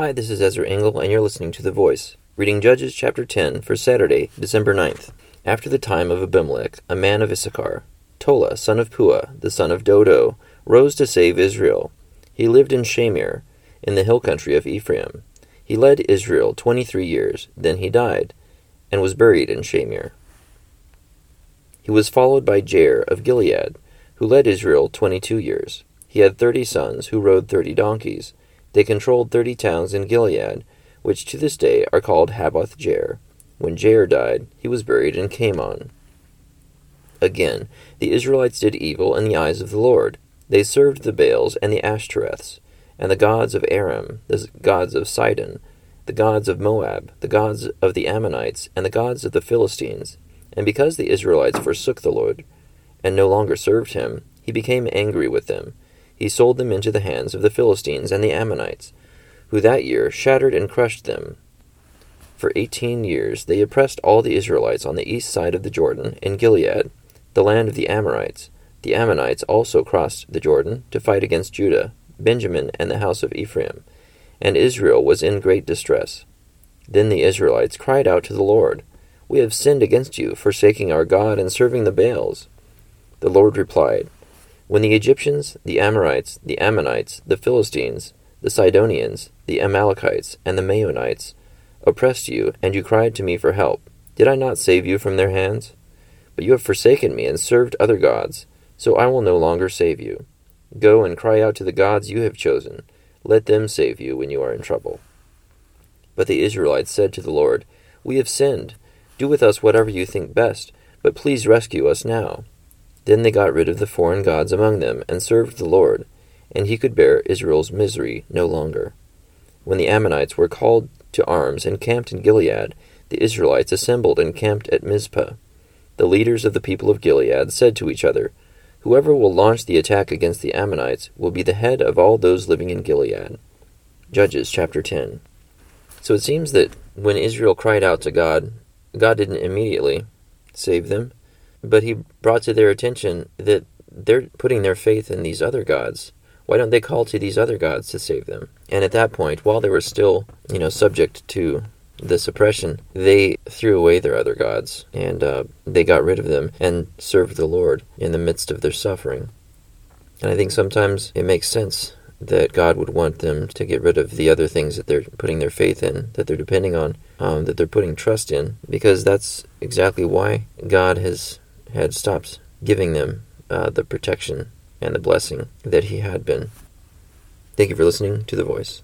Hi, this is Ezra Engel, and you're listening to The Voice, reading Judges chapter 10 for Saturday, December 9th. After the time of Abimelech, a man of Issachar, Tola, son of Puah, the son of Dodo, rose to save Israel. He lived in Shamir, in the hill country of Ephraim. He led Israel twenty three years, then he died, and was buried in Shamir. He was followed by Jair of Gilead, who led Israel twenty two years. He had thirty sons, who rode thirty donkeys. They controlled thirty towns in Gilead, which to this day are called Haboth Jair. When Jair died, he was buried in Kamon. Again, the Israelites did evil in the eyes of the Lord. They served the Baals and the Ashtoreths, and the gods of Aram, the gods of Sidon, the gods of Moab, the gods of the Ammonites, and the gods of the Philistines. And because the Israelites forsook the Lord, and no longer served him, he became angry with them. He sold them into the hands of the Philistines and the Ammonites, who that year shattered and crushed them. For eighteen years they oppressed all the Israelites on the east side of the Jordan, in Gilead, the land of the Amorites. The Ammonites also crossed the Jordan to fight against Judah, Benjamin, and the house of Ephraim, and Israel was in great distress. Then the Israelites cried out to the Lord, We have sinned against you, forsaking our God and serving the Baals. The Lord replied, When the Egyptians, the Amorites, the Ammonites, the Philistines, the Sidonians, the Amalekites, and the Maonites oppressed you, and you cried to me for help, did I not save you from their hands? But you have forsaken me and served other gods, so I will no longer save you. Go and cry out to the gods you have chosen. Let them save you when you are in trouble. But the Israelites said to the Lord, We have sinned. Do with us whatever you think best, but please rescue us now. Then they got rid of the foreign gods among them and served the Lord, and he could bear Israel's misery no longer. When the Ammonites were called to arms and camped in Gilead, the Israelites assembled and camped at Mizpah. The leaders of the people of Gilead said to each other, Whoever will launch the attack against the Ammonites will be the head of all those living in Gilead. Judges chapter 10. So it seems that when Israel cried out to God, God didn't immediately save them, but he brought to their attention that they're putting their faith in these other gods. Why don't they call to these other gods to save them? And at that point, while they were still, you know, subject to the suppression, they threw away their other gods and uh, they got rid of them and served the Lord in the midst of their suffering. And I think sometimes it makes sense that God would want them to get rid of the other things that they're putting their faith in, that they're depending on, um, that they're putting trust in, because that's exactly why God has had stopped giving them uh, the protection and the blessing that He had been. Thank you for listening to The Voice.